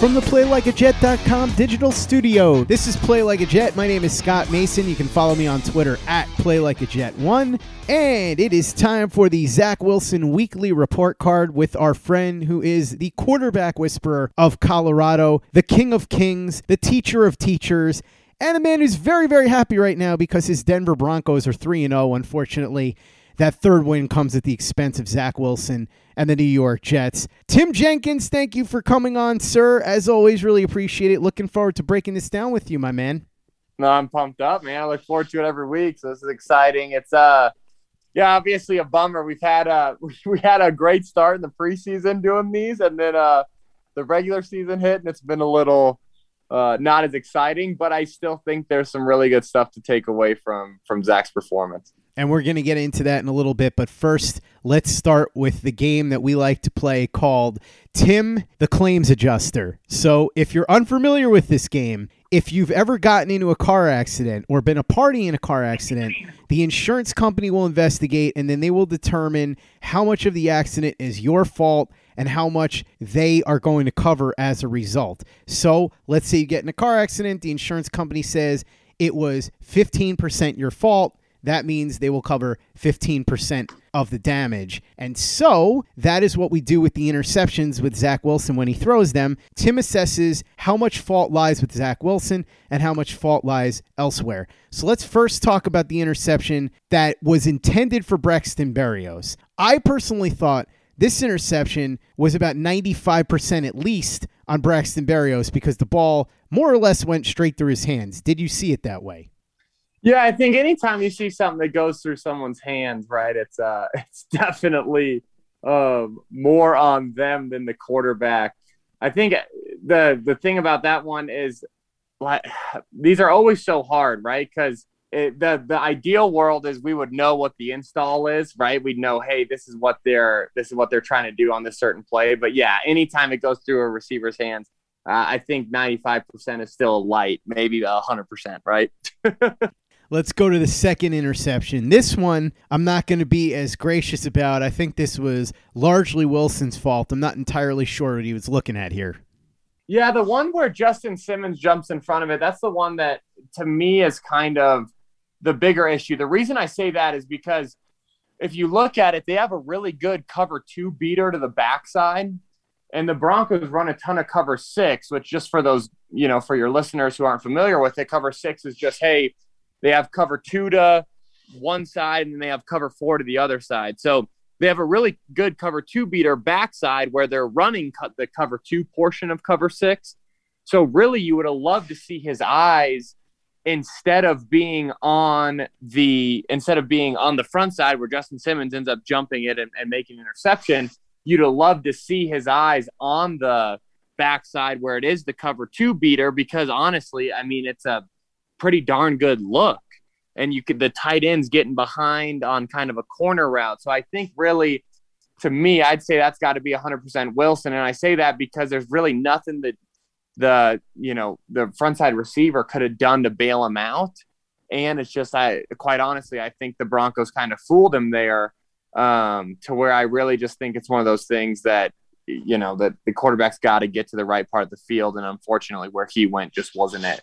From the PlayLikeAJet.com digital studio, this is Play Like a Jet. My name is Scott Mason. You can follow me on Twitter at PlayLikeAJet1. And it is time for the Zach Wilson weekly report card with our friend who is the quarterback whisperer of Colorado, the king of kings, the teacher of teachers, and a man who's very, very happy right now because his Denver Broncos are 3 0, unfortunately. That third win comes at the expense of Zach Wilson and the New York Jets. Tim Jenkins, thank you for coming on, sir. As always, really appreciate it. Looking forward to breaking this down with you, my man. No, I'm pumped up, man. I look forward to it every week. So this is exciting. It's uh yeah, obviously a bummer. We've had a we had a great start in the preseason doing these and then uh the regular season hit and it's been a little uh, not as exciting, but I still think there's some really good stuff to take away from from Zach's performance and we're going to get into that in a little bit. But first, let's start with the game that we like to play called Tim the Claims Adjuster. So, if you're unfamiliar with this game, if you've ever gotten into a car accident or been a party in a car accident, the insurance company will investigate and then they will determine how much of the accident is your fault and how much they are going to cover as a result. So, let's say you get in a car accident, the insurance company says it was 15% your fault that means they will cover 15% of the damage. And so that is what we do with the interceptions with Zach Wilson when he throws them. Tim assesses how much fault lies with Zach Wilson and how much fault lies elsewhere. So let's first talk about the interception that was intended for Braxton Berrios. I personally thought this interception was about 95% at least on Braxton Berrios because the ball more or less went straight through his hands. Did you see it that way? Yeah, I think anytime you see something that goes through someone's hands, right, it's uh, it's definitely uh, more on them than the quarterback. I think the the thing about that one is like these are always so hard, right? Because the the ideal world is we would know what the install is, right? We'd know, hey, this is what they're this is what they're trying to do on this certain play. But yeah, anytime it goes through a receiver's hands, uh, I think ninety five percent is still light, maybe hundred percent, right? Let's go to the second interception. This one, I'm not going to be as gracious about. I think this was largely Wilson's fault. I'm not entirely sure what he was looking at here. Yeah, the one where Justin Simmons jumps in front of it, that's the one that to me is kind of the bigger issue. The reason I say that is because if you look at it, they have a really good cover two beater to the backside. And the Broncos run a ton of cover six, which just for those, you know, for your listeners who aren't familiar with it, cover six is just, hey, they have cover two to one side, and then they have cover four to the other side. So they have a really good cover two beater backside where they're running the cover two portion of cover six. So really, you would have loved to see his eyes instead of being on the instead of being on the front side where Justin Simmons ends up jumping it and, and making an interception. You'd have loved to see his eyes on the backside where it is the cover two beater because honestly, I mean, it's a pretty darn good look. And you could the tight ends getting behind on kind of a corner route. So I think really to me, I'd say that's got to be 100% Wilson. And I say that because there's really nothing that the, you know, the front side receiver could have done to bail him out. And it's just, I quite honestly, I think the Broncos kind of fooled him there um, to where I really just think it's one of those things that, you know, that the quarterback's got to get to the right part of the field. And unfortunately, where he went just wasn't it.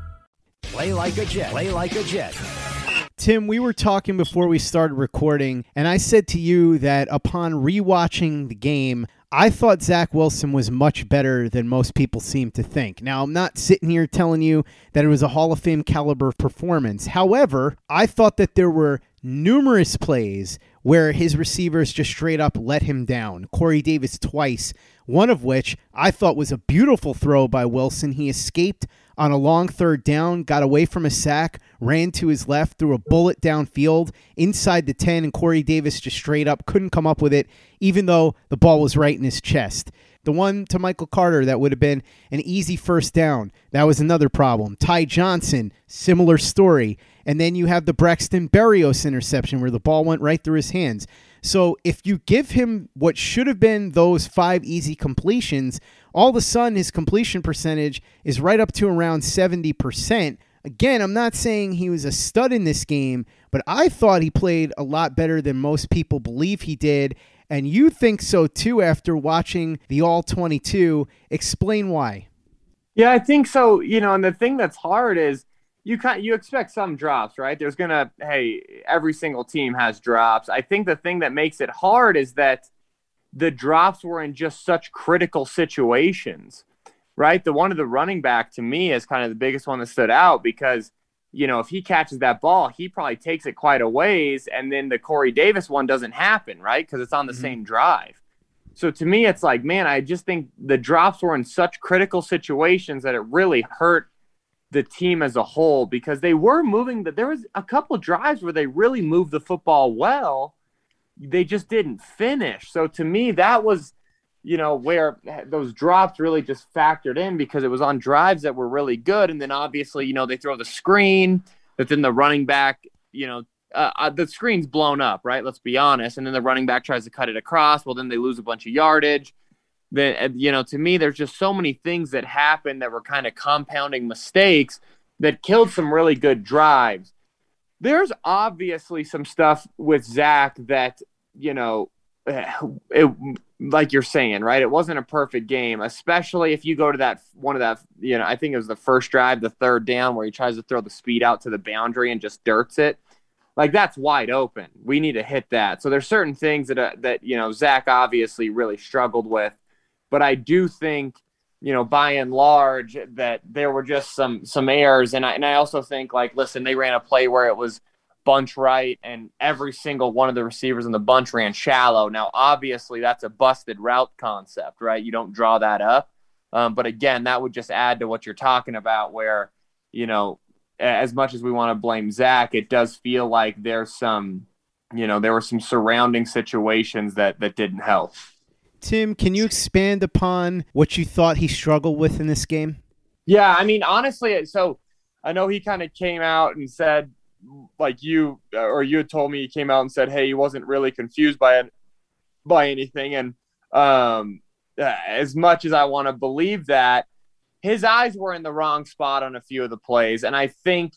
Play like a Jet. Play like a Jet. Tim, we were talking before we started recording, and I said to you that upon rewatching the game, I thought Zach Wilson was much better than most people seem to think. Now, I'm not sitting here telling you that it was a Hall of Fame caliber performance. However, I thought that there were numerous plays where his receivers just straight up let him down. Corey Davis twice, one of which I thought was a beautiful throw by Wilson. He escaped on a long third down, got away from a sack, ran to his left, threw a bullet downfield inside the 10, and Corey Davis just straight up couldn't come up with it, even though the ball was right in his chest. The one to Michael Carter that would have been an easy first down. That was another problem. Ty Johnson, similar story. And then you have the Braxton Berrios interception where the ball went right through his hands. So if you give him what should have been those five easy completions, all of a sudden his completion percentage is right up to around 70%. Again, I'm not saying he was a stud in this game, but I thought he played a lot better than most people believe he did. And you think so too after watching the All 22. Explain why. Yeah, I think so. You know, and the thing that's hard is you can you expect some drops, right? There's gonna hey, every single team has drops. I think the thing that makes it hard is that the drops were in just such critical situations, right? The one of the running back to me is kind of the biggest one that stood out because you know if he catches that ball, he probably takes it quite a ways, and then the Corey Davis one doesn't happen, right? Because it's on the mm-hmm. same drive. So to me, it's like, man, I just think the drops were in such critical situations that it really hurt the team as a whole because they were moving that there was a couple drives where they really moved the football well. They just didn't finish. So to me that was you know where those drops really just factored in because it was on drives that were really good. And then obviously you know they throw the screen but then the running back you know uh, uh, the screen's blown up right? Let's be honest. And then the running back tries to cut it across. Well then they lose a bunch of yardage that you know to me there's just so many things that happened that were kind of compounding mistakes that killed some really good drives. There's obviously some stuff with zach that you know it like you're saying right? It wasn't a perfect game especially if you go to that one of that you know i think it was the first drive the third down where he tries to throw the speed out to the boundary and just dirts it. Like that's wide open. We need to hit that. So there's certain things that uh, that you know zach obviously really struggled with but I do think, you know, by and large, that there were just some some errors, and I and I also think like, listen, they ran a play where it was bunch right, and every single one of the receivers in the bunch ran shallow. Now, obviously, that's a busted route concept, right? You don't draw that up, um, but again, that would just add to what you're talking about, where you know, as much as we want to blame Zach, it does feel like there's some, you know, there were some surrounding situations that that didn't help. Tim, can you expand upon what you thought he struggled with in this game? Yeah, I mean, honestly, so I know he kind of came out and said, like you or you had told me, he came out and said, hey, he wasn't really confused by it, by anything, and um, as much as I want to believe that, his eyes were in the wrong spot on a few of the plays, and I think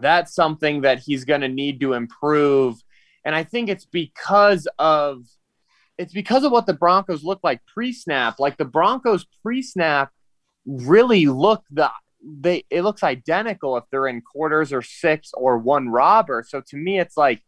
that's something that he's going to need to improve. And I think it's because of it's because of what the Broncos look like pre-snap. Like the Broncos pre-snap really look the they it looks identical if they're in quarters or six or one robber. So to me, it's like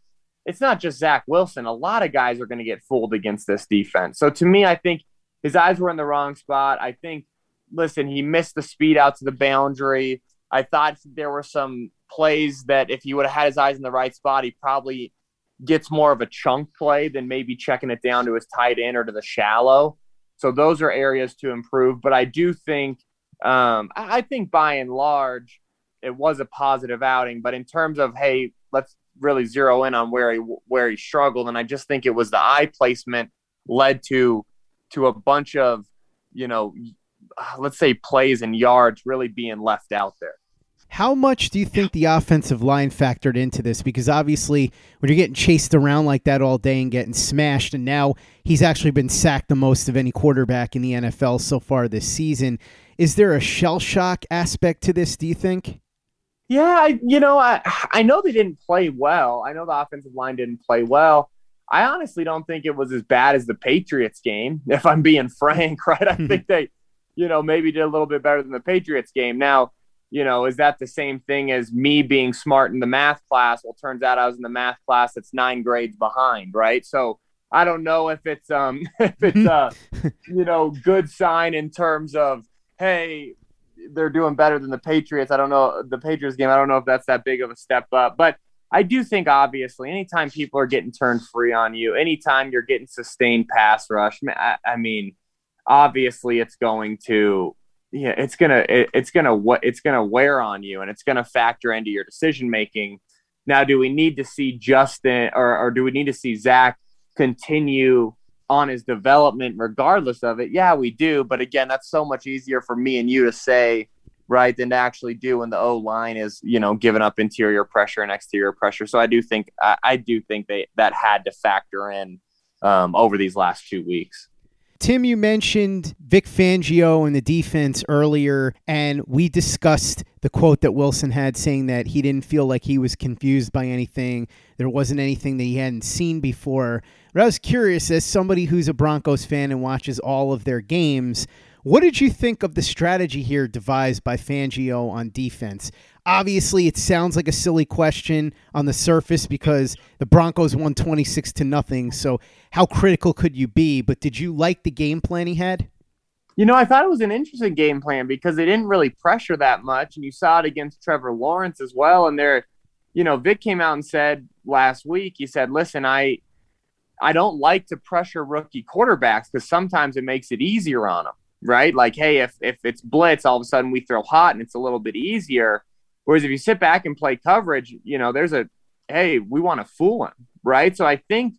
it's not just Zach Wilson. A lot of guys are going to get fooled against this defense. So to me, I think his eyes were in the wrong spot. I think, listen, he missed the speed out to the boundary. I thought there were some plays that if he would have had his eyes in the right spot, he probably gets more of a chunk play than maybe checking it down to his tight end or to the shallow. So those are areas to improve. But I do think, um, I think by and large, it was a positive outing. But in terms of hey, let's really zero in on where he where he struggled, and I just think it was the eye placement led to to a bunch of you know, let's say plays and yards really being left out there. How much do you think the offensive line factored into this? Because obviously, when you're getting chased around like that all day and getting smashed, and now he's actually been sacked the most of any quarterback in the NFL so far this season, is there a shell shock aspect to this, do you think? Yeah, I, you know, I, I know they didn't play well. I know the offensive line didn't play well. I honestly don't think it was as bad as the Patriots game, if I'm being frank, right? I hmm. think they, you know, maybe did a little bit better than the Patriots game. Now, you know, is that the same thing as me being smart in the math class? Well, turns out I was in the math class that's nine grades behind, right? So I don't know if it's um if it's a you know good sign in terms of hey they're doing better than the Patriots. I don't know the Patriots game. I don't know if that's that big of a step up, but I do think obviously anytime people are getting turned free on you, anytime you're getting sustained pass rush, I, I mean, obviously it's going to yeah, it's gonna it, it's gonna what it's gonna wear on you, and it's gonna factor into your decision making. Now, do we need to see Justin or, or do we need to see Zach continue on his development regardless of it? Yeah, we do. But again, that's so much easier for me and you to say right, than to actually do when the O line is, you know, giving up interior pressure and exterior pressure. So I do think I, I do think they that had to factor in um, over these last two weeks. Tim, you mentioned Vic Fangio and the defense earlier, and we discussed the quote that Wilson had saying that he didn't feel like he was confused by anything. There wasn't anything that he hadn't seen before. But I was curious, as somebody who's a Broncos fan and watches all of their games, what did you think of the strategy here devised by Fangio on defense? Obviously, it sounds like a silly question on the surface because the Broncos won 26 to nothing. So, how critical could you be? But did you like the game plan he had? You know, I thought it was an interesting game plan because they didn't really pressure that much. And you saw it against Trevor Lawrence as well. And there, you know, Vic came out and said last week, he said, listen, I, I don't like to pressure rookie quarterbacks because sometimes it makes it easier on them right? Like, hey, if if it's blitz, all of a sudden we throw hot and it's a little bit easier. Whereas if you sit back and play coverage, you know, there's a hey, we want to fool him, right? So I think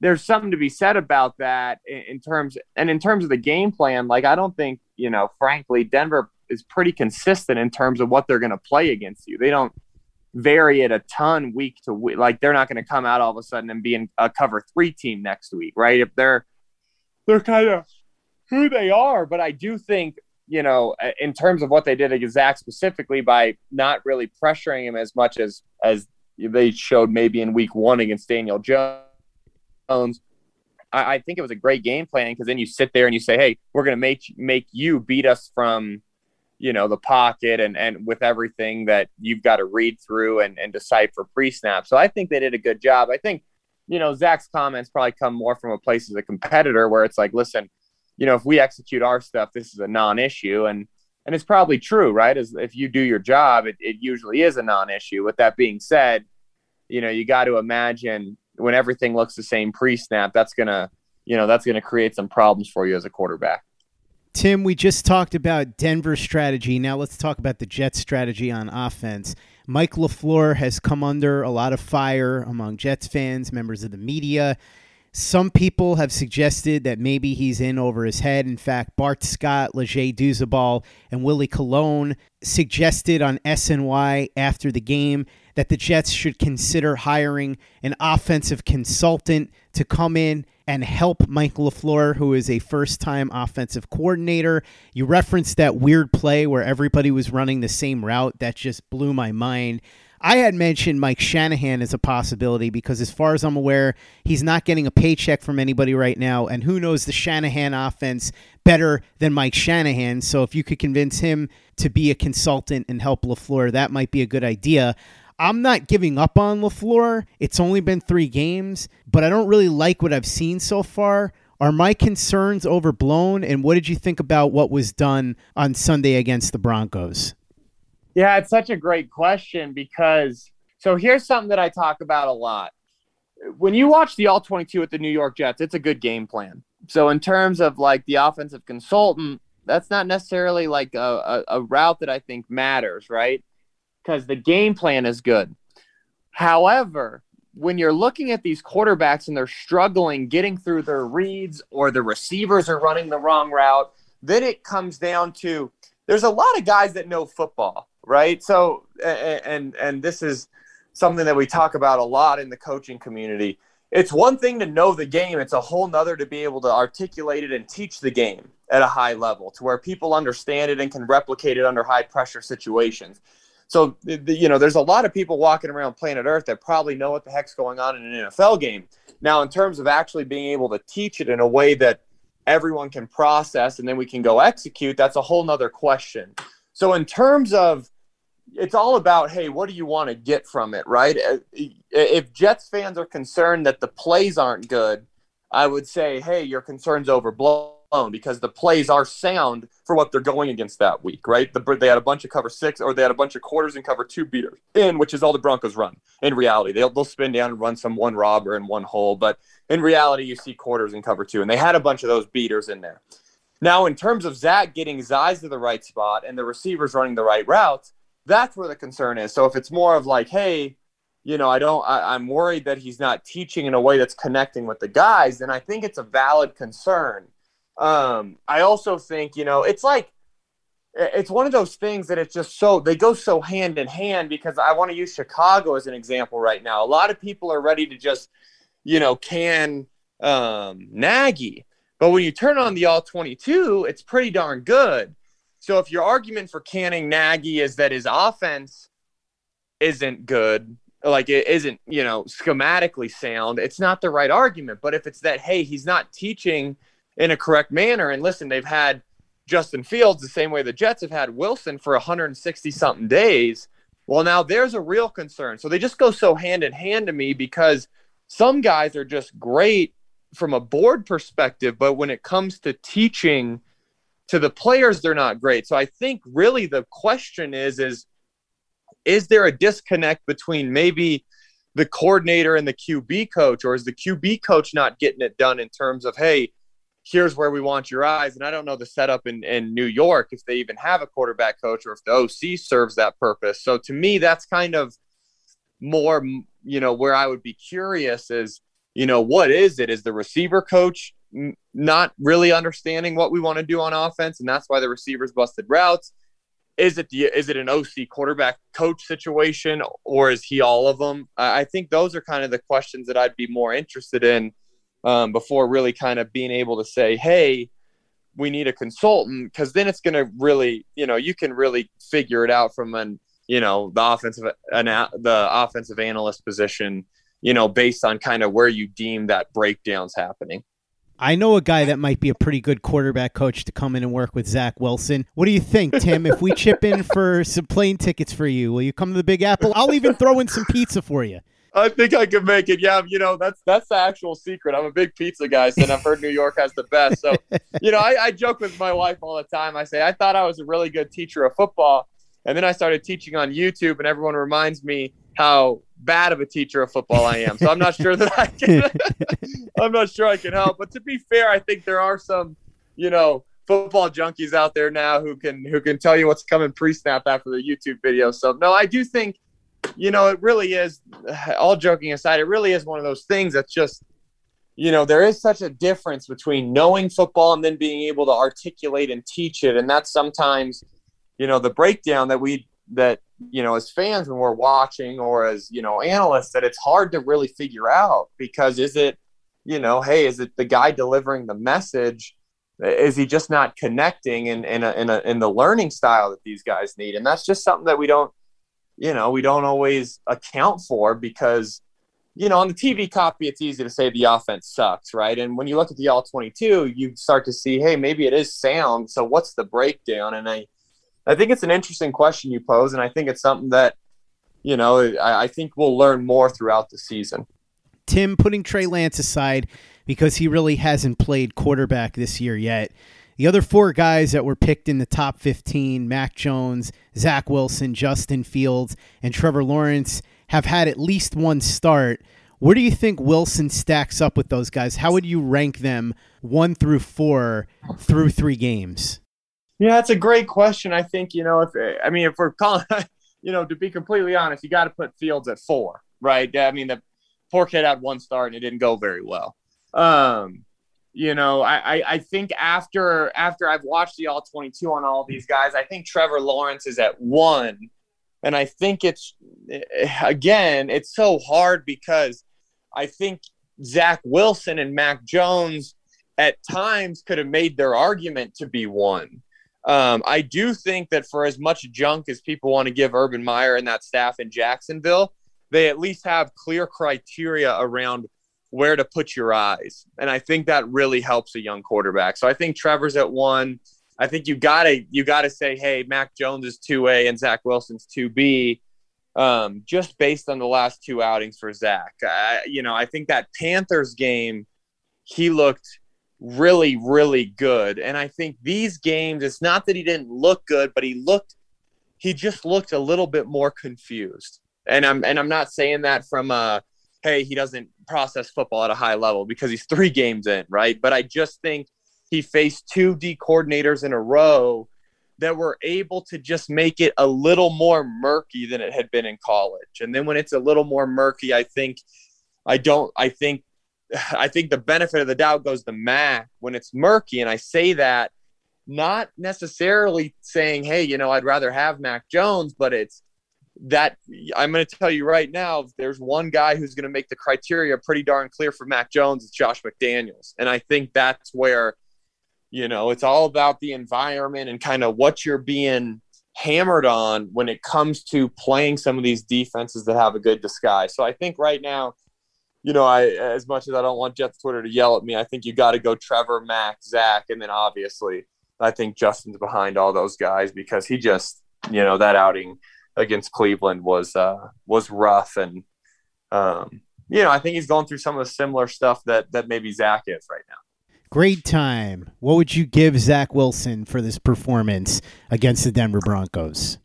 there's something to be said about that in, in terms and in terms of the game plan. Like, I don't think you know, frankly, Denver is pretty consistent in terms of what they're going to play against you. They don't vary it a ton week to week. Like they're not going to come out all of a sudden and be in a cover three team next week, right? If they're they're kind of who they are. But I do think, you know, in terms of what they did against Zach specifically by not really pressuring him as much as as they showed maybe in week one against Daniel Jones. I, I think it was a great game plan because then you sit there and you say, "Hey, we're going to make make you beat us from, you know, the pocket and and with everything that you've got to read through and and decipher pre snap." So I think they did a good job. I think, you know, Zach's comments probably come more from a place as a competitor where it's like, "Listen, you know, if we execute our stuff, this is a non-issue. And and it's probably true, right? As if you do your job, it, it usually is a non-issue. With that being said, you know, you got to imagine when everything looks the same pre-snap, that's gonna, you know, that's gonna create some problems for you as a quarterback. Tim, we just talked about Denver's strategy. Now let's talk about the Jets' strategy on offense. Mike LaFleur has come under a lot of fire among Jets fans, members of the media. Some people have suggested that maybe he's in over his head. In fact, Bart Scott, Leger Douzable, and Willie Colon suggested on SNY after the game that the Jets should consider hiring an offensive consultant to come in and help Mike LaFleur, who is a first time offensive coordinator. You referenced that weird play where everybody was running the same route. That just blew my mind. I had mentioned Mike Shanahan as a possibility because, as far as I'm aware, he's not getting a paycheck from anybody right now. And who knows the Shanahan offense better than Mike Shanahan? So, if you could convince him to be a consultant and help LaFleur, that might be a good idea. I'm not giving up on LaFleur. It's only been three games, but I don't really like what I've seen so far. Are my concerns overblown? And what did you think about what was done on Sunday against the Broncos? Yeah, it's such a great question because so here's something that I talk about a lot. When you watch the All 22 with the New York Jets, it's a good game plan. So in terms of like the offensive consultant, that's not necessarily like a, a, a route that I think matters, right? Because the game plan is good. However, when you're looking at these quarterbacks and they're struggling getting through their reads or the receivers are running the wrong route, then it comes down to there's a lot of guys that know football right? So, and and this is something that we talk about a lot in the coaching community. It's one thing to know the game; it's a whole nother to be able to articulate it and teach the game at a high level to where people understand it and can replicate it under high pressure situations. So, you know, there's a lot of people walking around planet Earth that probably know what the heck's going on in an NFL game. Now, in terms of actually being able to teach it in a way that everyone can process and then we can go execute, that's a whole nother question. So, in terms of it's all about, hey, what do you want to get from it, right? Uh, if Jets fans are concerned that the plays aren't good, I would say, hey, your concern's overblown because the plays are sound for what they're going against that week, right? The, they had a bunch of cover six or they had a bunch of quarters and cover two beaters in, which is all the Broncos run. In reality, they'll, they'll spin down and run some one robber and one hole. But in reality, you see quarters and cover two. And they had a bunch of those beaters in there. Now, in terms of Zach getting his eyes to the right spot and the receivers running the right routes, that's where the concern is. So if it's more of like, hey, you know, I don't, I, I'm worried that he's not teaching in a way that's connecting with the guys, then I think it's a valid concern um, I also think, you know, it's like it's one of those things that it's just so they go so hand in hand because I want to use Chicago as an example right now. A lot of people are ready to just, you know, can um, Nagy, but when you turn on the all 22, it's pretty darn good. So if your argument for canning Nagy is that his offense isn't good, like it isn't, you know, schematically sound, it's not the right argument. But if it's that, hey, he's not teaching in a correct manner. And listen, they've had Justin Fields the same way the Jets have had Wilson for 160 something days. Well, now there's a real concern. So they just go so hand in hand to me because some guys are just great from a board perspective, but when it comes to teaching to the players, they're not great. So I think really the question is is is there a disconnect between maybe the coordinator and the QB coach, or is the QB coach not getting it done in terms of, hey, here's where we want your eyes. And I don't know the setup in, in New York if they even have a quarterback coach or if the OC serves that purpose. So to me, that's kind of more, you know, where I would be curious is, you know, what is it? Is the receiver coach not really understanding what we want to do on offense? And that's why the receivers busted routes. Is it the is it an OC quarterback coach situation or is he all of them? I think those are kind of the questions that I'd be more interested in um, before really kind of being able to say, hey, we need a consultant because then it's going to really, you know, you can really figure it out from an, you know, the offensive, the offensive analyst position, you know, based on kind of where you deem that breakdown's happening. I know a guy that might be a pretty good quarterback coach to come in and work with Zach Wilson. What do you think, Tim? if we chip in for some plane tickets for you, will you come to the Big Apple? I'll even throw in some pizza for you. I think I could make it. Yeah, you know that's that's the actual secret. I'm a big pizza guy, and I've heard New York has the best. So, you know, I, I joke with my wife all the time. I say I thought I was a really good teacher of football, and then I started teaching on YouTube, and everyone reminds me how bad of a teacher of football I am. So I'm not sure that I can. I'm not sure I can help. But to be fair, I think there are some, you know, football junkies out there now who can who can tell you what's coming pre-snap after the YouTube video. So no, I do think you know, it really is, all joking aside, it really is one of those things that's just, you know, there is such a difference between knowing football and then being able to articulate and teach it. And that's sometimes, you know, the breakdown that we, that, you know, as fans when we're watching or as, you know, analysts, that it's hard to really figure out because is it, you know, hey, is it the guy delivering the message? Is he just not connecting in, in, a, in, a, in the learning style that these guys need? And that's just something that we don't, you know, we don't always account for because, you know, on the TV copy, it's easy to say the offense sucks, right? And when you look at the all 22, you start to see, hey, maybe it is sound. So what's the breakdown? And I, I think it's an interesting question you pose. And I think it's something that, you know, I, I think we'll learn more throughout the season. Tim, putting Trey Lance aside because he really hasn't played quarterback this year yet. The other four guys that were picked in the top 15 Mac Jones, Zach Wilson, Justin Fields, and Trevor Lawrence have had at least one start. Where do you think Wilson stacks up with those guys? How would you rank them one through four through three games? Yeah, that's a great question. I think, you know, if I mean, if we're calling, you know, to be completely honest, you got to put Fields at four, right? I mean, the poor kid had one start and it didn't go very well. Um, you know, I, I, I think after after I've watched the all 22 on all these guys, I think Trevor Lawrence is at one And I think it's, again, it's so hard because I think Zach Wilson and Mac Jones at times could have made their argument to be one. Um, I do think that for as much junk as people want to give Urban Meyer and that staff in Jacksonville, they at least have clear criteria around where to put your eyes. And I think that really helps a young quarterback. So I think Trevor's at one. I think you gotta you gotta say, hey, Mac Jones is two A and Zach Wilson's two B. Um, just based on the last two outings for Zach, I, you know, I think that Panthers game, he looked really, really good. And I think these games, it's not that he didn't look good, but he looked, he just looked a little bit more confused. And I'm and I'm not saying that from a hey, he doesn't process football at a high level because he's three games in, right? But I just think he faced two D coordinators in a row that were able to just make it a little more murky than it had been in college. And then when it's a little more murky, I think I don't I think I think the benefit of the doubt goes to Mac when it's murky. And I say that not necessarily saying, hey, you know, I'd rather have Mac Jones, but it's that I'm going to tell you right now, there's one guy who's going to make the criteria pretty darn clear for Mac Jones. It's Josh McDaniels. And I think that's where, you know, it's all about the environment and kind of what you're being hammered on when it comes to playing some of these defenses that have a good disguise. So I think right now, you know, I as much as I don't want Jets Twitter to yell at me, I think you got to go Trevor, Mac, Zach, and then obviously I think Justin's behind all those guys because he just, you know, that outing against Cleveland was uh, was rough, and um, you know I think he's going through some of the similar stuff that that maybe Zach is right now. Great Tim. What would you give Zach Wilson for this performance against the Denver Broncos?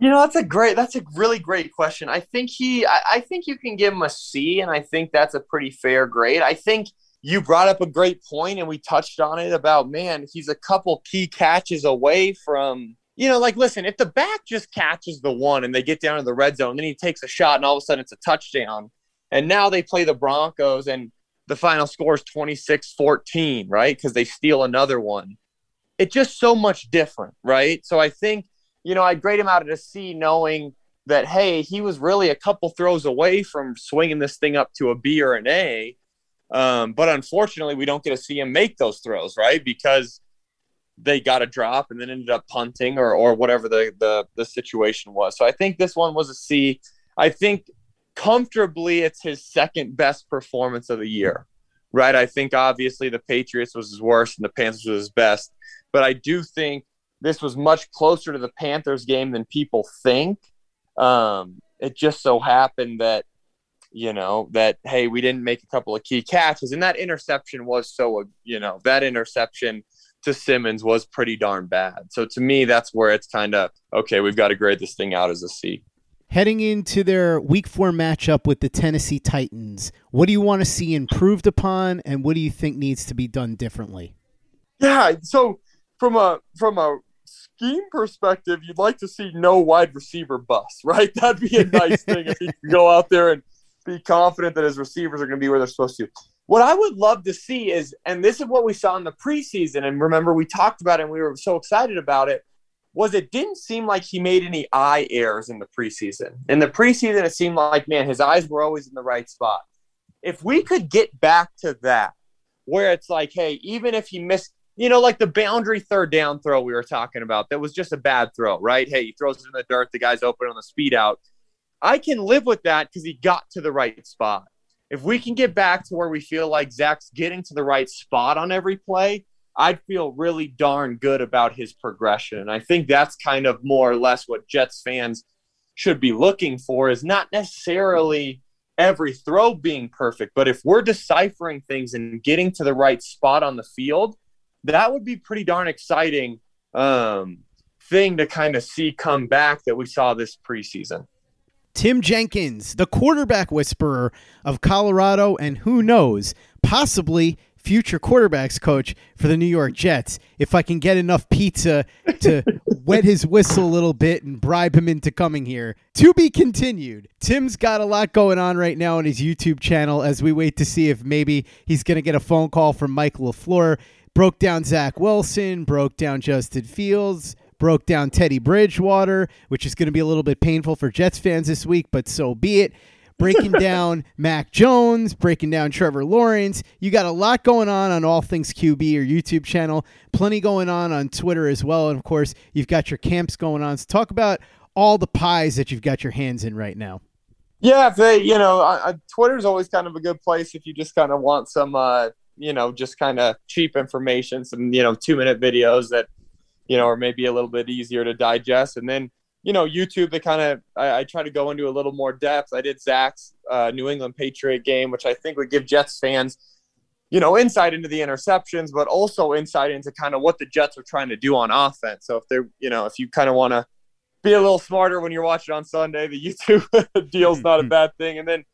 You know, that's a great, that's a really great question. I think he, I, I think you can give him a C, and I think that's a pretty fair grade. I think you brought up a great point, and we touched on it about man, he's a couple key catches away from you know, like, listen, if the back just catches the one and they get down to the red zone, then he takes a shot and all of a sudden it's a touchdown. And now they play the Broncos and the final score is 26 14, right? Because they steal another one. It's just so much different, right? So I think, you know, I'd grade him out at a C knowing that, hey, he was really a couple throws away from swinging this thing up to a B or an A. Um, but unfortunately, we don't get to see him make those throws, right? Because they got a drop and then ended up punting or or whatever the the the situation was. So I think this one was a C. I think comfortably it's his second best performance of the year. Right? I think obviously the Patriots was his worst and the Panthers was his best, but I do think this was much closer to the Panthers game than people think. Um, it just so happened that you know that hey we didn't make a couple of key catches and that interception was so you know that interception to Simmons was pretty darn bad. So to me, that's where it's kind of okay. We've got to grade this thing out as a C. Heading into their Week Four matchup with the Tennessee Titans, what do you want to see improved upon, and what do you think needs to be done differently? Yeah, so from a from a scheme perspective, you'd like to see no wide receiver bust, right? That'd be a nice thing if he could go out there and be confident that his receivers are going to be where they're supposed to. What I would love to see is, and this is what we saw in the preseason, and remember we talked about it and we were so excited about it, was it didn't seem like he made any eye errors in the preseason. In the preseason, it seemed like, man, his eyes were always in the right spot. If we could get back to that, where it's like, hey, even if he missed, you know, like the boundary third down throw we were talking about, that was just a bad throw, right? Hey, he throws it in the dirt, the guy's open on the speed out. I can live with that because he got to the right spot if we can get back to where we feel like Zach's getting to the right spot on every play, I'd feel really darn good about his progression. And I think that's kind of more or less what Jets fans should be looking for is not necessarily every throw being perfect, but if we're deciphering things and getting to the right spot on the field, that would be pretty darn exciting um, thing to kind of see come back that we saw this preseason. Tim Jenkins, the quarterback whisperer of Colorado, and who knows, possibly future quarterbacks coach for the New York Jets. If I can get enough pizza to wet his whistle a little bit and bribe him into coming here. To be continued. Tim's got a lot going on right now on his YouTube channel as we wait to see if maybe he's going to get a phone call from Mike LaFleur. Broke down Zach Wilson, broke down Justin Fields, broke down Teddy Bridgewater, which is going to be a little bit painful for Jets fans this week, but so be it. Breaking down Mac Jones, breaking down Trevor Lawrence. You got a lot going on on All Things QB, your YouTube channel. Plenty going on on Twitter as well. And of course, you've got your camps going on. So talk about all the pies that you've got your hands in right now. Yeah, if they, you know, uh, Twitter's always kind of a good place if you just kind of want some, uh, you know, just kind of cheap information, some, you know, two minute videos that, you know, are maybe a little bit easier to digest. And then, you know, YouTube, they kind of, I, I, try to go into a little more depth. I did Zach's uh, New England Patriot game, which I think would give Jets fans, you know, insight into the interceptions, but also insight into kind of what the Jets are trying to do on offense. So if they're, you know, if you kind of want to, be a little smarter when you're watching on Sunday. The YouTube deal's not a bad thing. And then,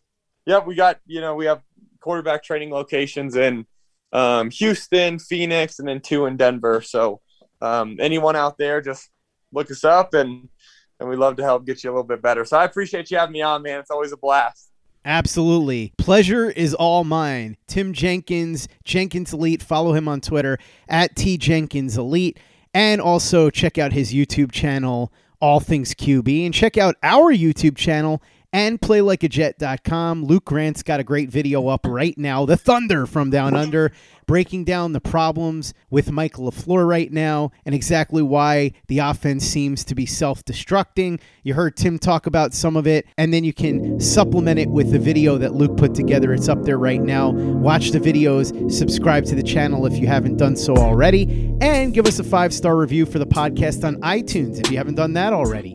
yeah, we got you know we have quarterback training locations in um, Houston, Phoenix, and then two in Denver. So um, anyone out there, just look us up, and and we love to help get you a little bit better. So I appreciate you having me on, man. It's always a blast. Absolutely. Pleasure is all mine. Tim Jenkins, Jenkins Elite. Follow him on Twitter at T Jenkins Elite. And also check out his YouTube channel, all things QB, and check out our YouTube channel and playlikeajet.com. Luke Grant's got a great video up right now. The Thunder from Down Under breaking down the problems with Mike LaFleur right now and exactly why the offense seems to be self destructing. You heard Tim talk about some of it, and then you can supplement it with the video that Luke put together. It's up there right now. Watch the videos, subscribe to the channel if you haven't done so already, and give us a five star review for the podcast on iTunes if you haven't done that already.